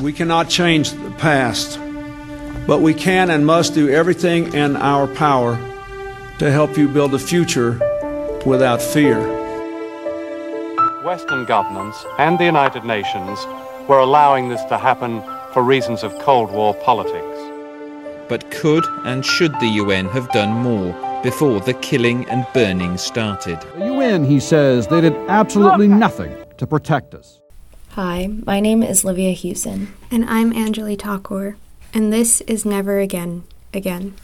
We cannot change the past, but we can and must do everything in our power to help you build a future without fear. Western governments and the United Nations were allowing this to happen for reasons of Cold War politics. But could and should the UN have done more before the killing and burning started? The UN, he says, they did absolutely nothing to protect us. Hi, my name is Livia Hewson. And I'm Anjali Thakur. And this is Never Again, Again.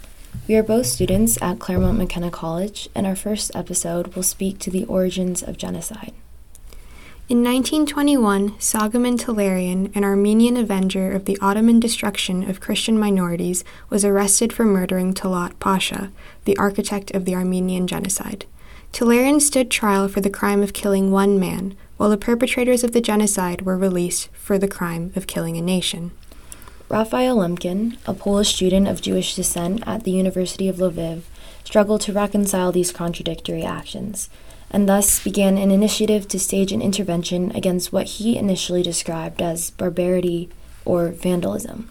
We are both students at Claremont McKenna College, and our first episode will speak to the origins of genocide. In 1921, Soghomon Tehlirian, an Armenian avenger of the Ottoman destruction of Christian minorities, was arrested for murdering Talat Pasha, the architect of the Armenian genocide. Tehlirian stood trial for the crime of killing one man, while the perpetrators of the genocide were released for the crime of killing a nation. Raphael Lemkin, a Polish student of Jewish descent at the University of Lviv, struggled to reconcile these contradictory actions, and thus began an initiative to stage an intervention against what he initially described as barbarity or vandalism.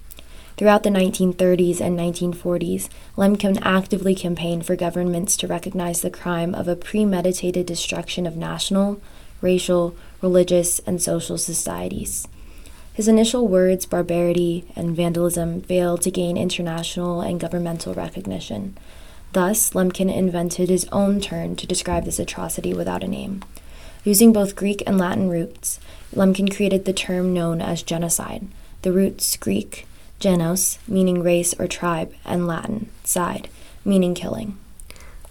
Throughout the 1930s and 1940s, Lemkin actively campaigned for governments to recognize the crime of a premeditated destruction of national, racial, religious, and social societies. His initial words, barbarity and vandalism, failed to gain international and governmental recognition. Thus, Lemkin invented his own term to describe this atrocity without a name. Using both Greek and Latin roots, Lemkin created the term known as genocide. The roots Greek, genos, meaning race or tribe, and Latin, cide, meaning killing.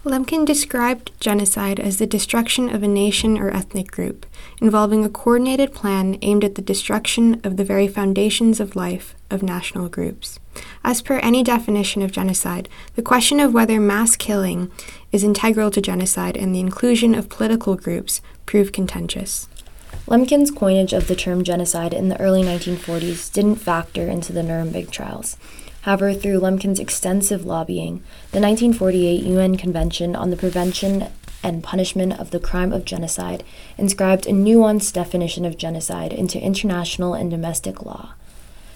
Lemkin described genocide as the destruction of a nation or ethnic group, involving a coordinated plan aimed at the destruction of the very foundations of life of national groups. As per any definition of genocide, the question of whether mass killing is integral to genocide and the inclusion of political groups prove contentious. Lemkin's coinage of the term genocide in the early 1940s didn't factor into the Nuremberg trials. However, through Lemkin's extensive lobbying, the 1948 UN Convention on the Prevention and Punishment of the Crime of Genocide inscribed a nuanced definition of genocide into international and domestic law.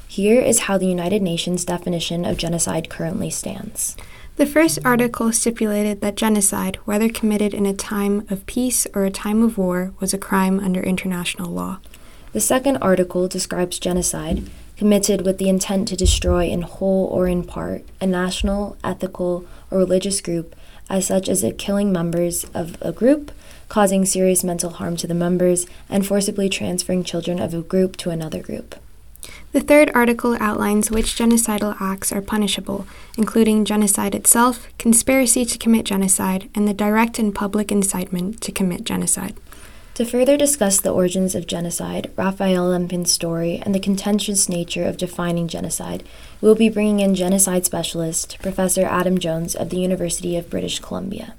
Here is how the United Nations definition of genocide currently stands. The first article stipulated that genocide, whether committed in a time of peace or a time of war, was a crime under international law. The second article describes genocide committed with the intent to destroy in whole or in part a national, ethical, or religious group, as such as killing members of a group, causing serious mental harm to the members, and forcibly transferring children of a group to another group. The third article outlines which genocidal acts are punishable, including genocide itself, conspiracy to commit genocide, and the direct and public incitement to commit genocide. To further discuss the origins of genocide, Raphael Lemkin's story, and the contentious nature of defining genocide, we will be bringing in genocide specialist Professor Adam Jones of the University of British Columbia.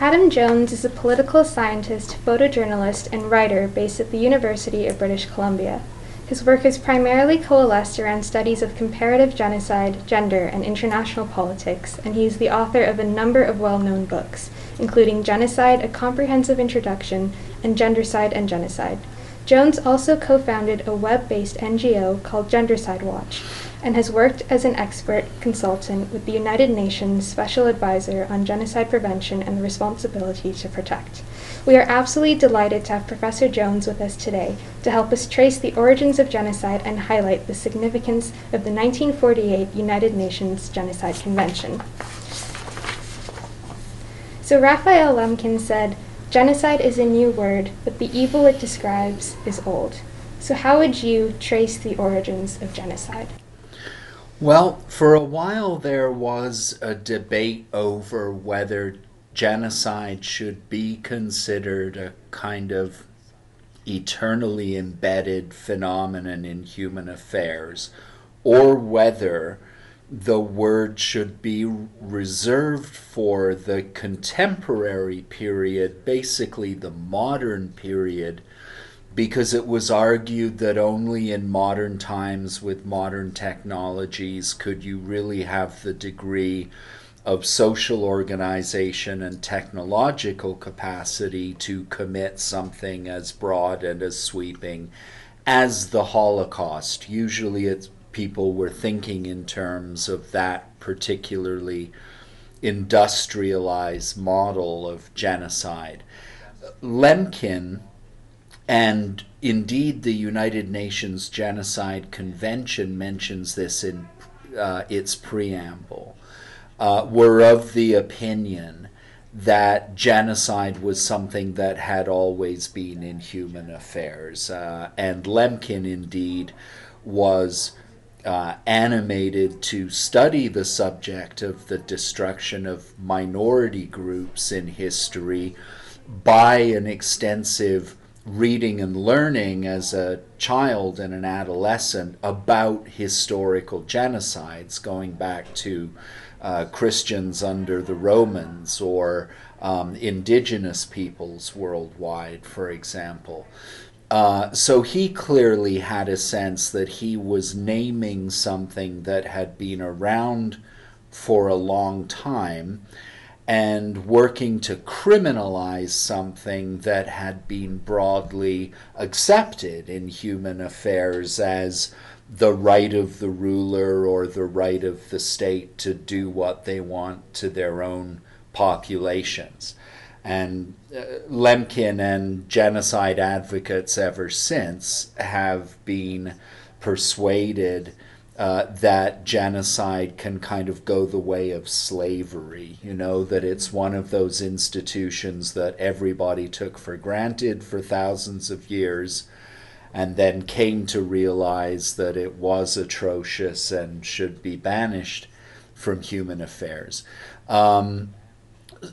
Adam Jones is a political scientist, photojournalist, and writer based at the University of British Columbia. His work has primarily coalesced around studies of comparative genocide, gender, and international politics, and he is the author of a number of well known books, including Genocide, A Comprehensive Introduction, and Gendercide and Genocide. Jones also co founded a web based NGO called Gendercide Watch and has worked as an expert consultant with the United Nations Special Advisor on Genocide Prevention and the Responsibility to Protect. We are absolutely delighted to have Professor Jones with us today to help us trace the origins of genocide and highlight the significance of the 1948 United Nations Genocide Convention. So Raphael Lemkin said, Genocide is a new word, but the evil it describes is old. So, how would you trace the origins of genocide? Well, for a while there was a debate over whether genocide should be considered a kind of eternally embedded phenomenon in human affairs or whether the word should be reserved for the contemporary period, basically the modern period, because it was argued that only in modern times with modern technologies could you really have the degree of social organization and technological capacity to commit something as broad and as sweeping as the Holocaust. Usually, it's people were thinking in terms of that particularly industrialized model of genocide. Lemkin and indeed the United Nations Genocide Convention mentions this in uh, its preamble, uh, were of the opinion that genocide was something that had always been in human affairs. Uh, and Lemkin indeed was uh, animated to study the subject of the destruction of minority groups in history by an extensive reading and learning as a child and an adolescent about historical genocides going back to uh, Christians under the Romans or um, indigenous peoples worldwide, for example. Uh, so he clearly had a sense that he was naming something that had been around for a long time and working to criminalize something that had been broadly accepted in human affairs as the right of the ruler or the right of the state to do what they want to their own populations. And uh, Lemkin and genocide advocates ever since have been persuaded uh, that genocide can kind of go the way of slavery. You know, that it's one of those institutions that everybody took for granted for thousands of years and then came to realize that it was atrocious and should be banished from human affairs. Um,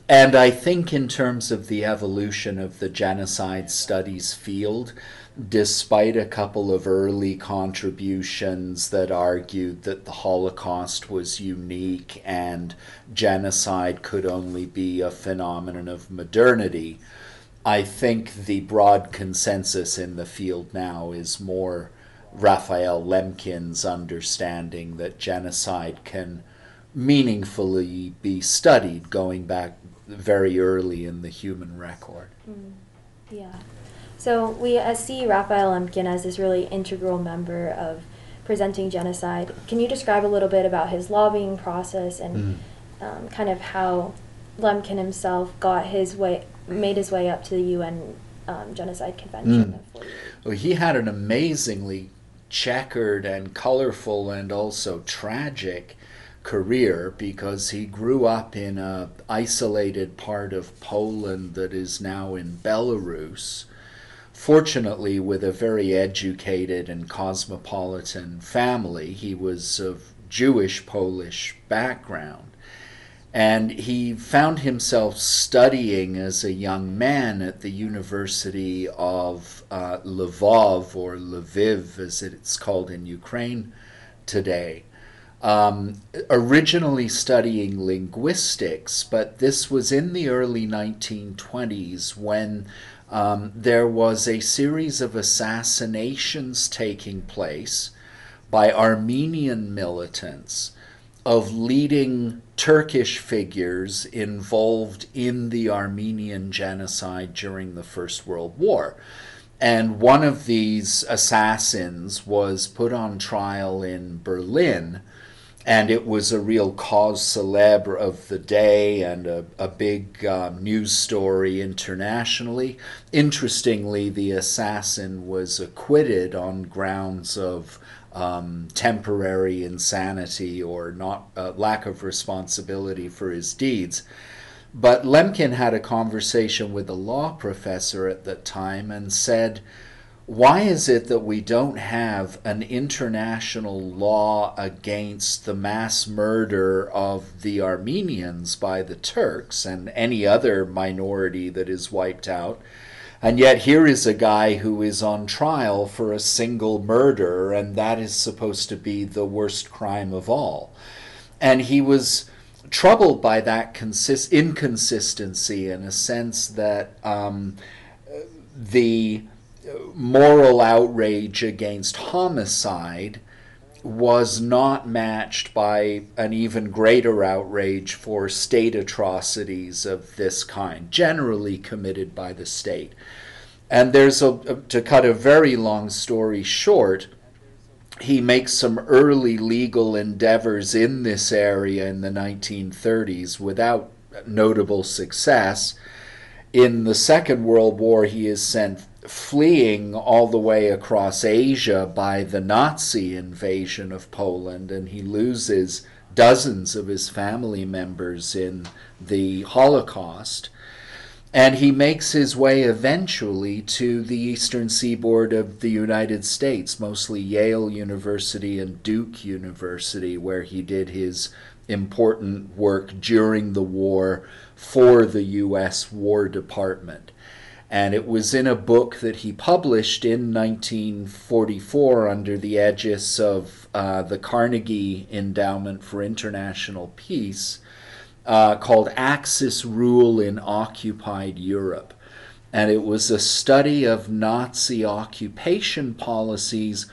and I think, in terms of the evolution of the genocide studies field, despite a couple of early contributions that argued that the Holocaust was unique and genocide could only be a phenomenon of modernity, I think the broad consensus in the field now is more Raphael Lemkin's understanding that genocide can meaningfully be studied going back very early in the human record. Mm, yeah. So we uh, see Raphael Lemkin as this really integral member of presenting genocide. Can you describe a little bit about his lobbying process and mm. um, kind of how Lemkin himself got his way, made his way up to the UN um, Genocide Convention? Mm. Well, he had an amazingly checkered and colorful and also tragic career because he grew up in a isolated part of Poland that is now in Belarus fortunately, with a very educated and cosmopolitan family, he was of Jewish Polish background. And he found himself studying as a young man at the University of uh, Lvov, or Lviv as it's called in Ukraine today. Um, originally studying linguistics, but this was in the early 1920s when um, there was a series of assassinations taking place by Armenian militants of leading Turkish figures involved in the Armenian genocide during the First World War. And one of these assassins was put on trial in Berlin and it was a real cause celebre of the day and a, a big um, news story internationally. Interestingly, the assassin was acquitted on grounds of um, temporary insanity or not uh, lack of responsibility for his deeds. But Lemkin had a conversation with a law professor at that time and said, why is it that we don't have an international law against the mass murder of the Armenians by the Turks and any other minority that is wiped out? And yet, here is a guy who is on trial for a single murder, and that is supposed to be the worst crime of all. And he was troubled by that consist- inconsistency in a sense that um, the moral outrage against homicide was not matched by an even greater outrage for state atrocities of this kind, generally committed by the state. And there's a, to cut a very long story short, he makes some early legal endeavors in this area in the 1930s without notable success. In the Second World War, he is sent fleeing all the way across Asia by the Nazi invasion of Poland, and he loses dozens of his family members in the Holocaust. And he makes his way eventually to the eastern seaboard of the United States, mostly Yale University and Duke University, where he did his important work during the war for the U.S. War Department. And it was in a book that he published in 1944 under the aegis of uh, the Carnegie Endowment for International Peace uh, called Axis Rule in Occupied Europe. And it was a study of Nazi occupation policies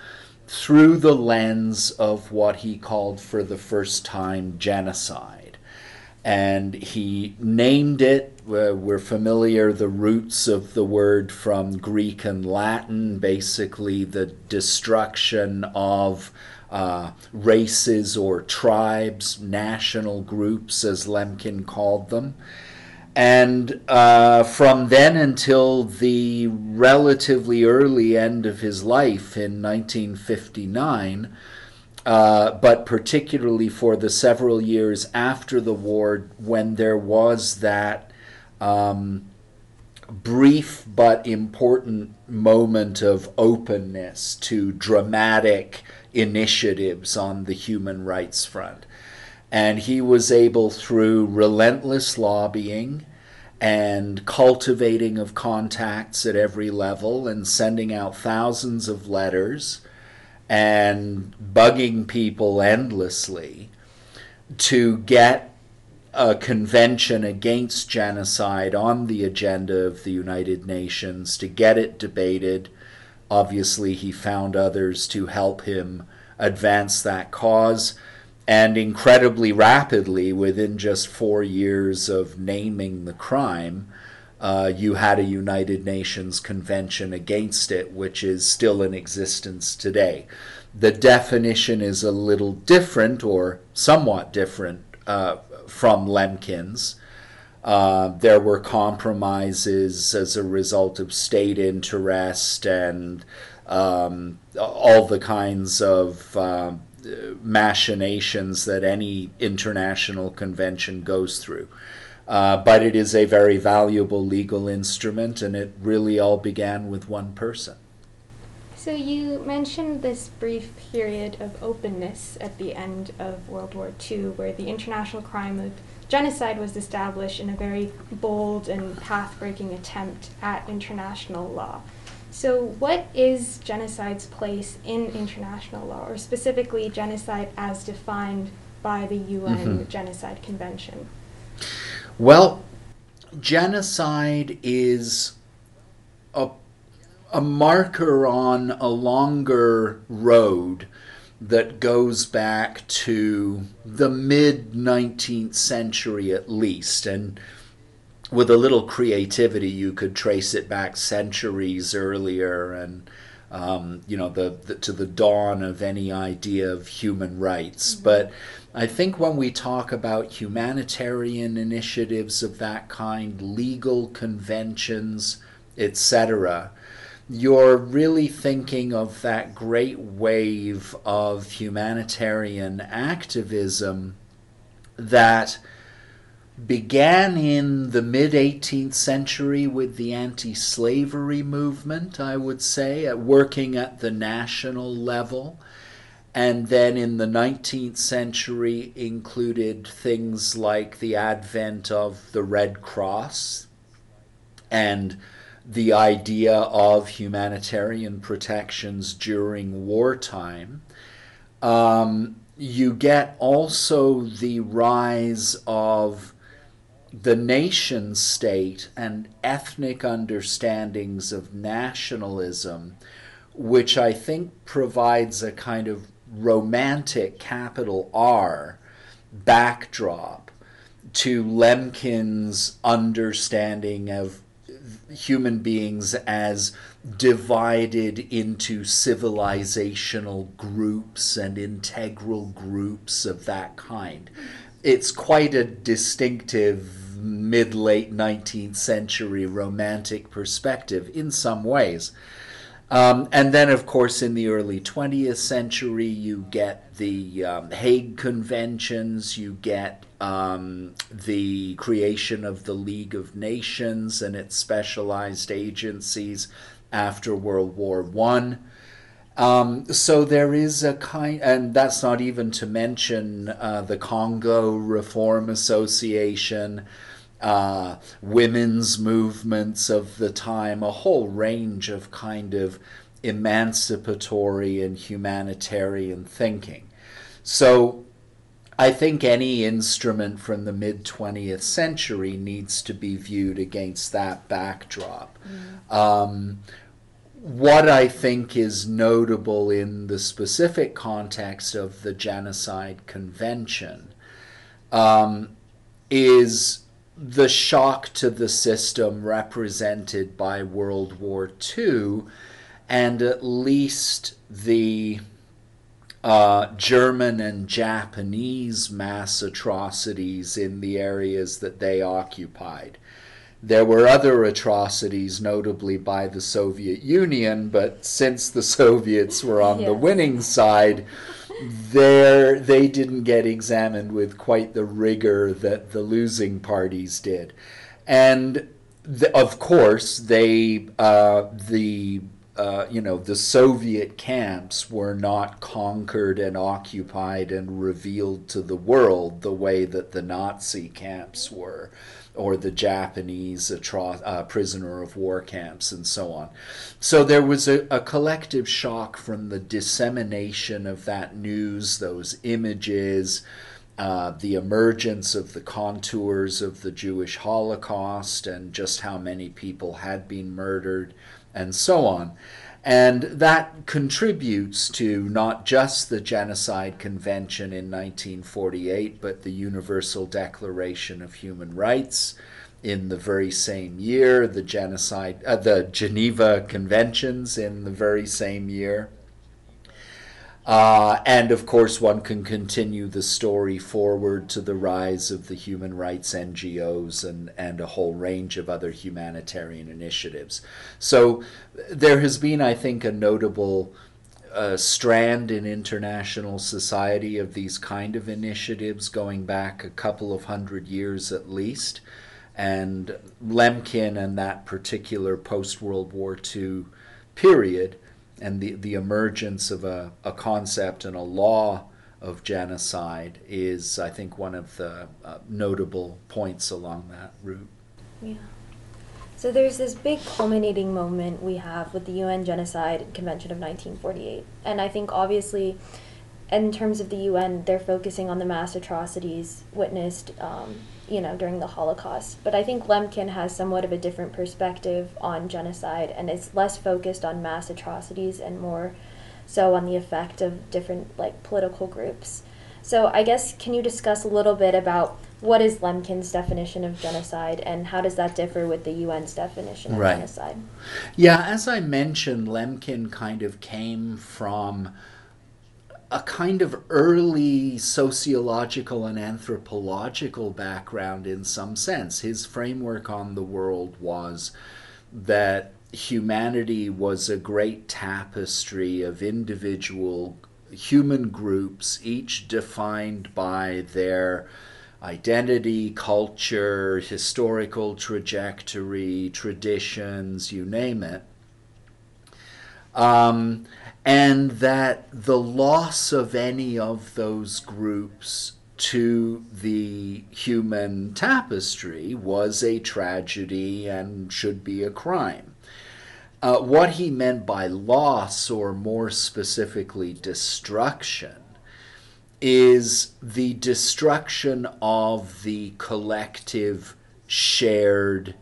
through the lens of what he called for the first time genocide. And he named it, we're familiar, the roots of the word from Greek and Latin, basically the destruction of uh, races or tribes, national groups, as Lemkin called them. And uh, from then until the relatively early end of his life in 1959, uh, but particularly for the several years after the war when there was that um, brief but important moment of openness to dramatic initiatives on the human rights front. And he was able, through relentless lobbying and cultivating of contacts at every level and sending out thousands of letters and bugging people endlessly to get a convention against genocide on the agenda of the United Nations, to get it debated, Obviously, he found others to help him advance that cause. And incredibly rapidly, within just four years of naming the crime, uh, you had a United Nations Convention against it, which is still in existence today. The definition is a little different, or somewhat different, uh, from Lemkin's. Uh, there were compromises as a result of state interest and um, all the kinds of uh, machinations that any international convention goes through. Uh, but it is a very valuable legal instrument, and it really all began with one person. So, you mentioned this brief period of openness at the end of World War II where the international crime of genocide was established in a very bold and path breaking attempt at international law. So, what is genocide's place in international law, or specifically genocide as defined by the UN mm-hmm. Genocide Convention? Well, genocide is a, a marker on a longer road that goes back to the mid 19th century at least. And with a little creativity, you could trace it back centuries earlier and. Um, you know, the, the, to the dawn of any idea of human rights. Mm-hmm. But I think when we talk about humanitarian initiatives of that kind, legal conventions, etc., you're really thinking of that great wave of humanitarian activism that began in the mid 18th century with the anti slavery movement, I would say, at working at the national level. And then in the 19th century included things like the advent of the Red Cross and the idea of humanitarian protections during wartime. Um, you get also the rise of the nation state and ethnic understandings of nationalism, which I think provides a kind of romantic capital R backdrop to Lemkin's understanding of human beings as divided into civilizational groups and integral groups of that kind. It's quite a distinctive mid late 19th century romantic perspective in some ways. Um, and then, of course, in the early 20th century, you get the um, Hague Conventions, you get um, the creation of the League of Nations and its specialized agencies after World War One. Um, so there is a kind, and that's not even to mention uh, the Congo Reform Association, uh, women's movements of the time, a whole range of kind of emancipatory and humanitarian thinking. So I think any instrument from the mid 20th century needs to be viewed against that backdrop. Mm. Um, what I think is notable in the specific context of the Genocide Convention um, is the shock to the system represented by World War II and at least the uh, German and Japanese mass atrocities in the areas that they occupied. There were other atrocities, notably by the Soviet Union, but since the Soviets were on the winning side, there they didn't get examined with quite the rigor that the losing parties did, and the, of course they uh, the uh, you know, the Soviet camps were not conquered and occupied and revealed to the world the way that the Nazi camps were, or the Japanese atro- uh, prisoner of war camps, and so on. So there was a, a collective shock from the dissemination of that news, those images. Uh, the emergence of the contours of the Jewish Holocaust and just how many people had been murdered and so on. And that contributes to not just the Genocide Convention in 1948, but the Universal Declaration of Human Rights in the very same year, the genocide, uh, the Geneva Conventions in the very same year. Uh, and of course, one can continue the story forward to the rise of the human rights NGOs and, and a whole range of other humanitarian initiatives. So there has been, I think, a notable uh, strand in international society of these kind of initiatives going back a couple of hundred years at least. And Lemkin and that particular post World War II period and the, the emergence of a, a concept and a law of genocide is, I think, one of the uh, notable points along that route. Yeah. So there's this big culminating moment we have with the UN Genocide Convention of 1948. And I think obviously, in terms of the UN, they're focusing on the mass atrocities witnessed um, you know, during the Holocaust. But I think Lemkin has somewhat of a different perspective on genocide and is less focused on mass atrocities and more so on the effect of different like political groups. So I guess can you discuss a little bit about what is Lemkin's definition of genocide and how does that differ with the UN's definition of right. genocide? Yeah, as I mentioned, Lemkin kind of came from a kind of early sociological and anthropological background in some sense. His framework on the world was that humanity was a great tapestry of individual human groups, each defined by their identity, culture, historical trajectory, traditions, you name it. Um, and that the loss of any of those groups to the human tapestry was a tragedy and should be a crime. Uh, what he meant by loss, or more specifically destruction, is the destruction of the collective shared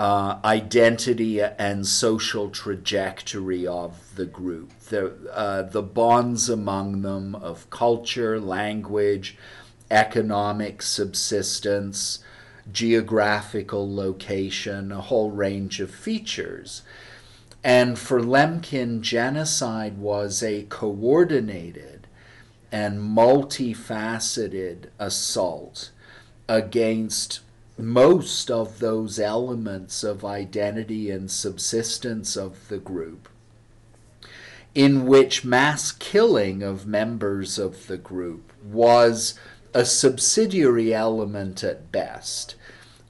uh, identity and social trajectory of the group, the, uh, the bonds among them of culture, language, economic subsistence, geographical location, a whole range of features. And for Lemkin, genocide was a coordinated and multifaceted assault against most of those elements of identity and subsistence of the group, in which mass killing of members of the group was a subsidiary element at best.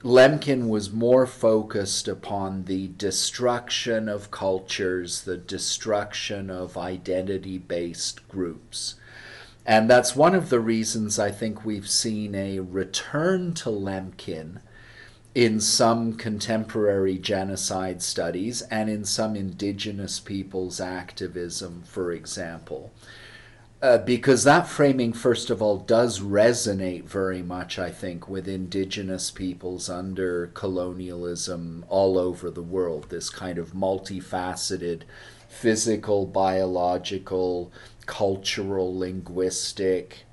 Lemkin was more focused upon the destruction of cultures, the destruction of identity based groups. And that's one of the reasons I think we've seen a return to Lemkin in some contemporary genocide studies and in some indigenous peoples' activism, for example. Uh, because that framing, first of all, does resonate very much, I think, with indigenous peoples under colonialism all over the world. This kind of multifaceted physical, biological, cultural, linguistic,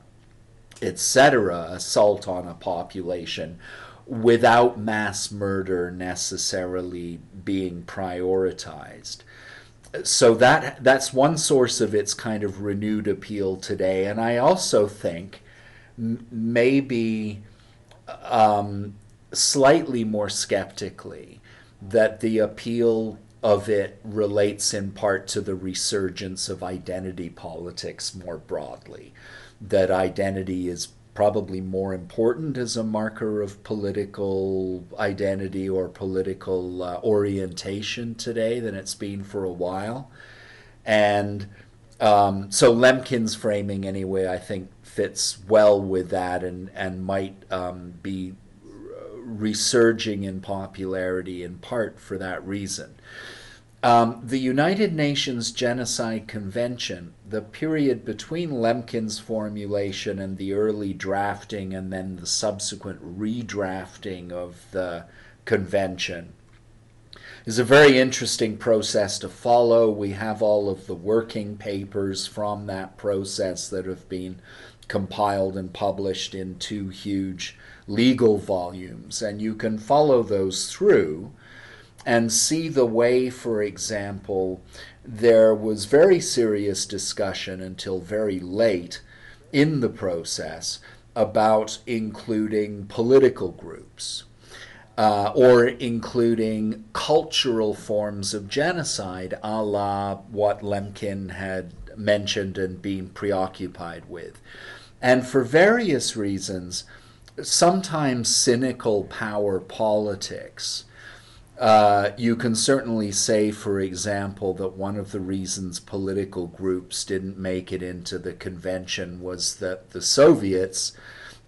etc., assault on a population without mass murder necessarily being prioritized so that that's one source of its kind of renewed appeal today, and I also think m- maybe um, slightly more skeptically that the appeal of it relates in part to the resurgence of identity politics more broadly. That identity is probably more important as a marker of political identity or political uh, orientation today than it's been for a while. And um, so Lemkin's framing, anyway, I think fits well with that and, and might um, be resurging in popularity in part for that reason. Um, the United Nations Genocide Convention, the period between Lemkin's formulation and the early drafting and then the subsequent redrafting of the convention, is a very interesting process to follow. We have all of the working papers from that process that have been compiled and published in two huge legal volumes, and you can follow those through and see the way, for example, there was very serious discussion until very late in the process about including political groups. Uh, or including cultural forms of genocide, a la what Lemkin had mentioned and been preoccupied with. And for various reasons, sometimes cynical power politics uh, you can certainly say, for example, that one of the reasons political groups didn't make it into the convention was that the Soviets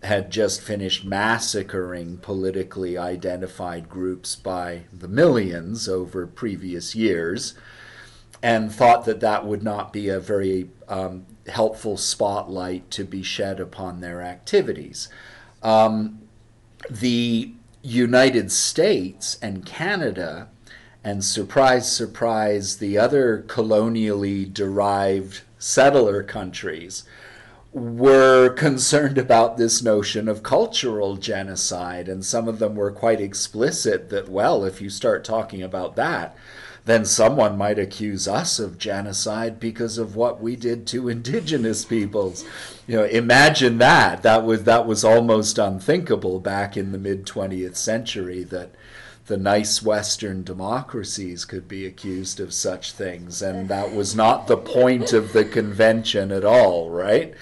had just finished massacring politically identified groups by the millions over previous years and thought that that would not be a very um, helpful spotlight to be shed upon their activities. Um, the United States and Canada, and surprise, surprise, the other colonially derived settler countries were concerned about this notion of cultural genocide. And some of them were quite explicit that, well, if you start talking about that, then someone might accuse us of genocide because of what we did to indigenous peoples. You know, imagine that. That was that was almost unthinkable back in the mid 20th century that the nice Western democracies could be accused of such things, and that was not the point of the convention at all, right?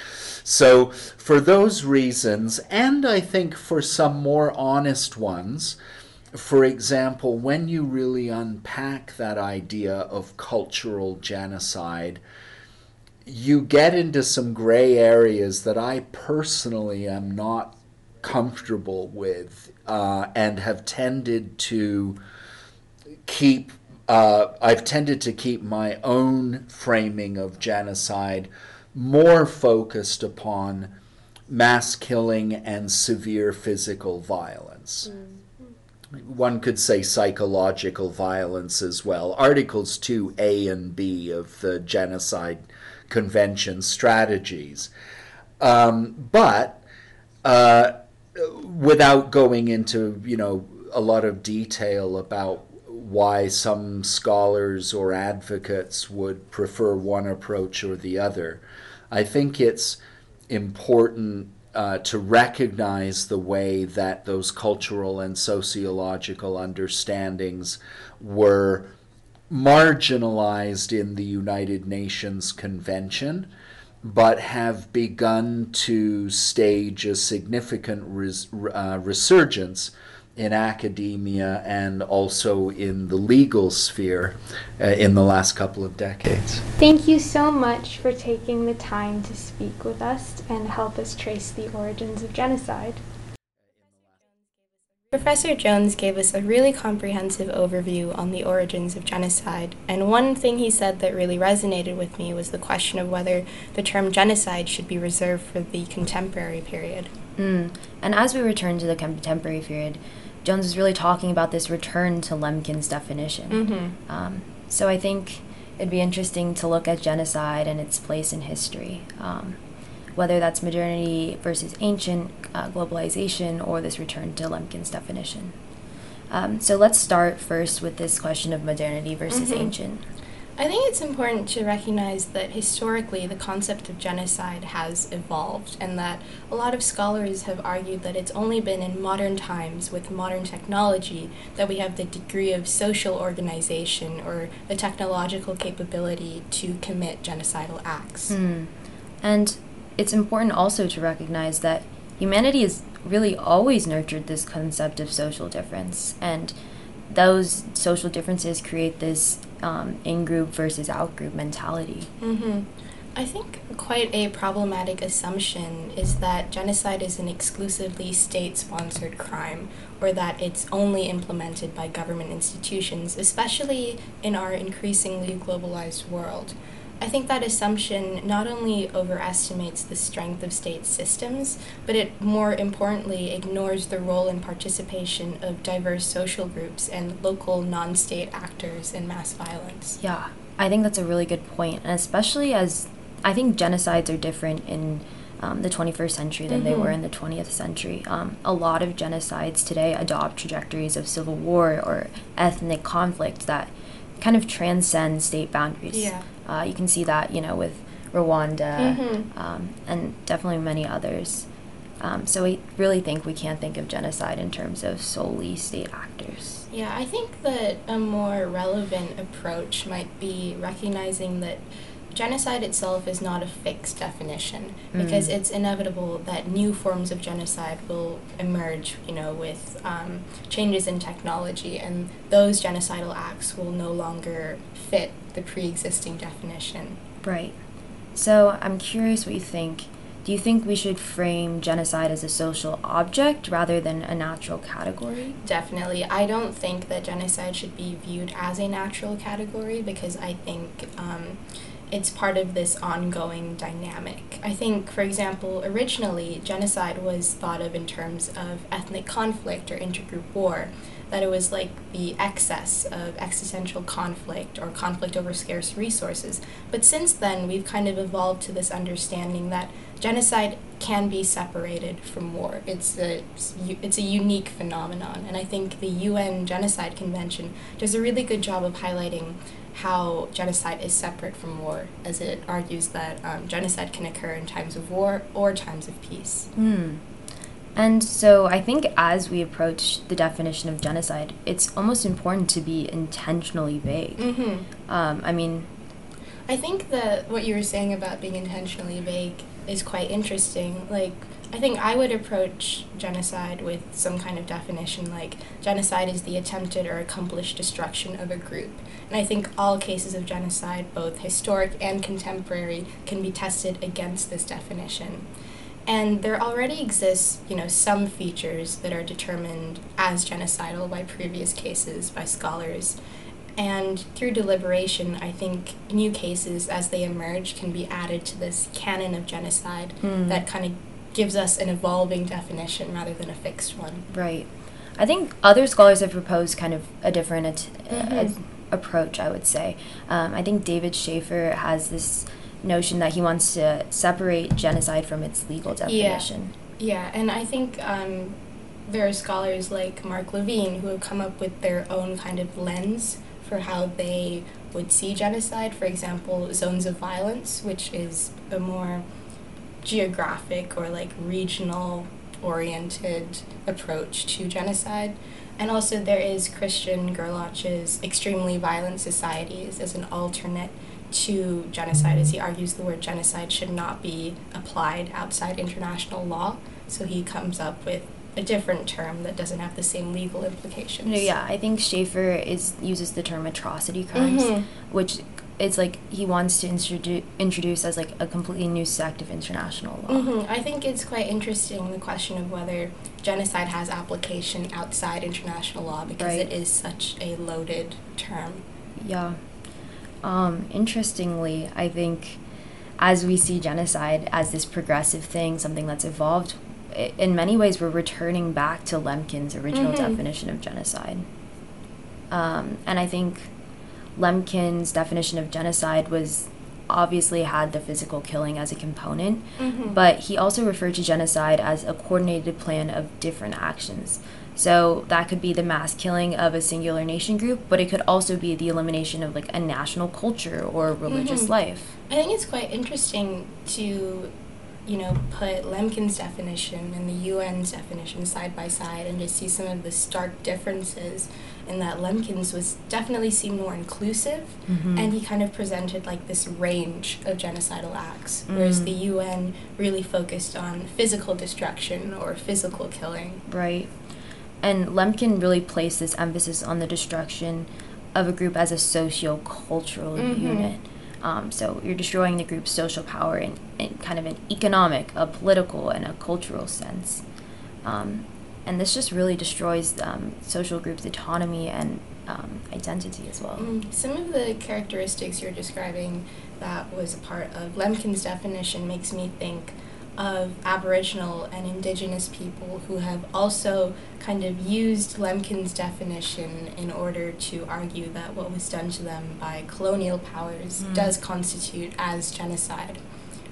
So, for those reasons, and I think for some more honest ones, for example, when you really unpack that idea of cultural genocide, you get into some gray areas that I personally am not comfortable with uh, and have tended to keep. Uh, I've tended to keep my own framing of genocide more focused upon mass killing and severe physical violence. Mm one could say psychological violence as well. Articles 2A and B of the Genocide Convention strategies. Um, but uh, without going into you know a lot of detail about why some scholars or advocates would prefer one approach or the other, I think it's important uh, to recognize the way that those cultural and sociological understandings were marginalized in the United Nations Convention, but have begun to stage a significant res- uh, resurgence in academia and also in the legal sphere uh, in the last couple of decades. Thank you so much for taking the time to speak with us and help us trace the origins of genocide. Professor Jones gave us a really comprehensive overview on the origins of genocide, and one thing he said that really resonated with me was the question of whether the term genocide should be reserved for the contemporary period. Mm. And as we return to the contemporary period, Jones is really talking about this return to Lemkin's definition. Mm-hmm. Um, so I think it'd be interesting to look at genocide and its place in history. Um, whether that's modernity versus ancient uh, globalization or this return to Lemkin's definition. Um, so let's start first with this question of modernity versus Mhm. ancient. I think it's important to recognize that historically the concept of genocide has evolved, and that a lot of scholars have argued that it's only been in modern times with modern technology that we have the degree of social organization or the technological capability to commit genocidal acts. Hmm. And it's important also to recognize that humanity has really always nurtured this concept of social difference, and those social differences create this um, in group versus out group mentality. hmm I think quite a problematic assumption is that genocide is an exclusively state sponsored crime or that it's only implemented by government institutions, especially in our increasingly globalized world. I think that assumption not only overestimates the strength of state systems, but it more importantly ignores the role and participation of diverse social groups and local non state actors in mass violence. Yeah, I think that's a really good point, and especially as I think genocides are different in um, the 21st century than they Mhm. were in the 20th century. Um, a lot of genocides today adopt trajectories of civil war or ethnic conflict that kind of transcend state boundaries. Yeah. Uh, you can see that, you know, with Rwanda Mhm. um, and definitely many others. Um, so I really think we can't think of genocide in terms of solely state actors. Yeah, I think that a more relevant approach might be recognizing that genocide itself is not a fixed definition because Mm. it's inevitable that new forms of genocide will emerge, you know, with um, changes in technology, and those genocidal acts will no longer fit the pre existing definition. Right. So I'm curious what you think. Do you think we should frame genocide as a social object rather than a natural category? Definitely. I don't think that genocide should be viewed as a natural category because I think um, it's part of this ongoing dynamic. I think, for example, originally genocide was thought of in terms of ethnic conflict or intergroup war, that it was like the excess of existential conflict or conflict over scarce resources. But since then, we've kind of evolved to this understanding that genocide can be separated from war. It's a it's a unique phenomenon, and I think the UN Genocide Convention does a really good job of highlighting how genocide is separate from war, as it argues that um, genocide can occur in times of war or times of peace. Hmm. And so I think as we approach the definition of genocide, it's almost important to be intentionally vague. Mm-hmm. Um, I mean, I think that what you were saying about being intentionally vague is quite interesting. Like, I think I would approach genocide with some kind of definition like genocide is the attempted or accomplished destruction of a group. And I think all cases of genocide, both historic and contemporary, can be tested against this definition. And there already exists, you know, some features that are determined as genocidal by previous cases by scholars. And through deliberation, I think new cases as they emerge can be added to this canon of genocide Hmm. that kind of gives us an evolving definition rather than a fixed one. right. I think other scholars have proposed kind of a different at- Mhm. a- approach, I would say. Um, I think David Scheffer has this notion that he wants to separate genocide from its legal definition. Yeah, yeah. and I think um, there are scholars like Mark Levene who have come up with their own kind of lens for how they would see genocide. For example, zones of violence, which is a more geographic or like regional oriented approach to genocide. And also, there is Christian Gerlach's Extremely Violent Societies as an alternate to genocide, as he argues the word genocide should not be applied outside international law. So he comes up with a different term that doesn't have the same legal implications. Yeah, I think Scheffer is uses the term atrocity crimes, Mhm. which it's like he wants to introduce introduce as like a completely new sect of international law. hmm I think it's quite interesting the question of whether genocide has application outside international law because Right. it is such a loaded term. Yeah. Um, interestingly, I think as we see genocide as this progressive thing, something that's evolved, i- in many ways we're returning back to Lemkin's original Mhm. definition of genocide. Um, and I think Lemkin's definition of genocide was obviously had the physical killing as a component, Mhm. but he also referred to genocide as a coordinated plan of different actions. So that could be the mass killing of a singular nation group, but it could also be the elimination of like a national culture or religious Mhm. life. I think it's quite interesting to, you know, put Lemkin's definition and the UN's definition side by side and just see some of the stark differences in that Lemkin's was definitely seemed more inclusive Mhm. and he kind of presented like this range of genocidal acts, whereas Mm. the UN really focused on physical destruction or physical killing. Right. And Lemkin really placed this emphasis on the destruction of a group as a socio-cultural Mhm. unit. Um, so you're destroying the group's social power in, in kind of an economic, a political, and a cultural sense. Um, and this just really destroys um, social groups' autonomy and um, identity as well. Mm, Some of the characteristics you're describing that was a part of Lemkin's definition makes me think of Aboriginal and Indigenous people who have also kind of used Lemkin's definition in order to argue that what was done to them by colonial powers Mm. does constitute as genocide,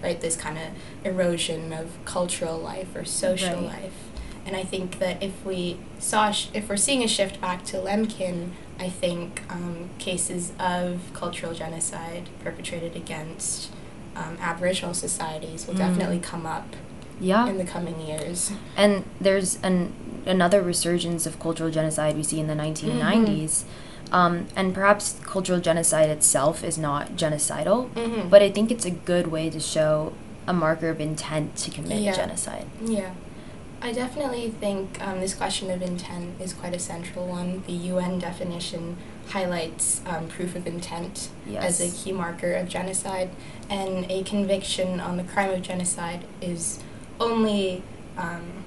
right? This kind of erosion of cultural life or social Right. life. And I think that if we saw, sh- if we're seeing a shift back to Lemkin, I think um, cases of cultural genocide perpetrated against um, Aboriginal societies will Mm. definitely come up Yeah. in the coming years. And there's an another resurgence of cultural genocide we see in the 1990s. Um, and perhaps cultural genocide itself is not genocidal, Mhm. but I think it's a good way to show a marker of intent to commit Yeah. genocide. Yeah. I definitely think um, this question of intent is quite a central one. The UN definition highlights um, proof of intent as a key marker of genocide, and a conviction on the crime of genocide is only um,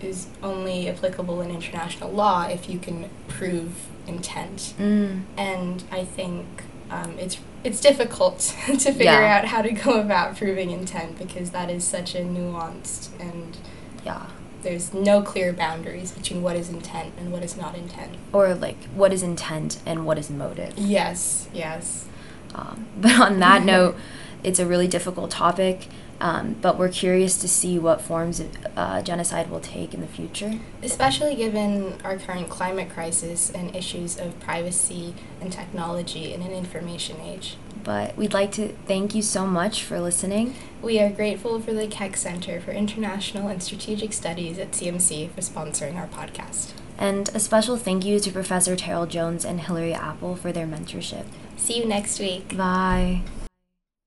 is only applicable in international law if you can prove intent. Mm. And I think um, it's it's difficult to figure Yeah. out how to go about proving intent because that is such a nuanced and Yeah. There's no clear boundaries between what is intent and what is not intent. Or like what is intent and what is motive. Yes, yes. Um, but on that note, it's a really difficult topic. Um, but we're curious to see what forms uh, genocide will take in the future. Especially given our current climate crisis and issues of privacy and technology in an information age. But we'd like to thank you so much for listening. We are grateful for the Keck Center for International and Strategic Studies at CMC for sponsoring our podcast. And a special thank you to Professor Terrell Jones and Hilary Appel for their mentorship. See you next week. Bye.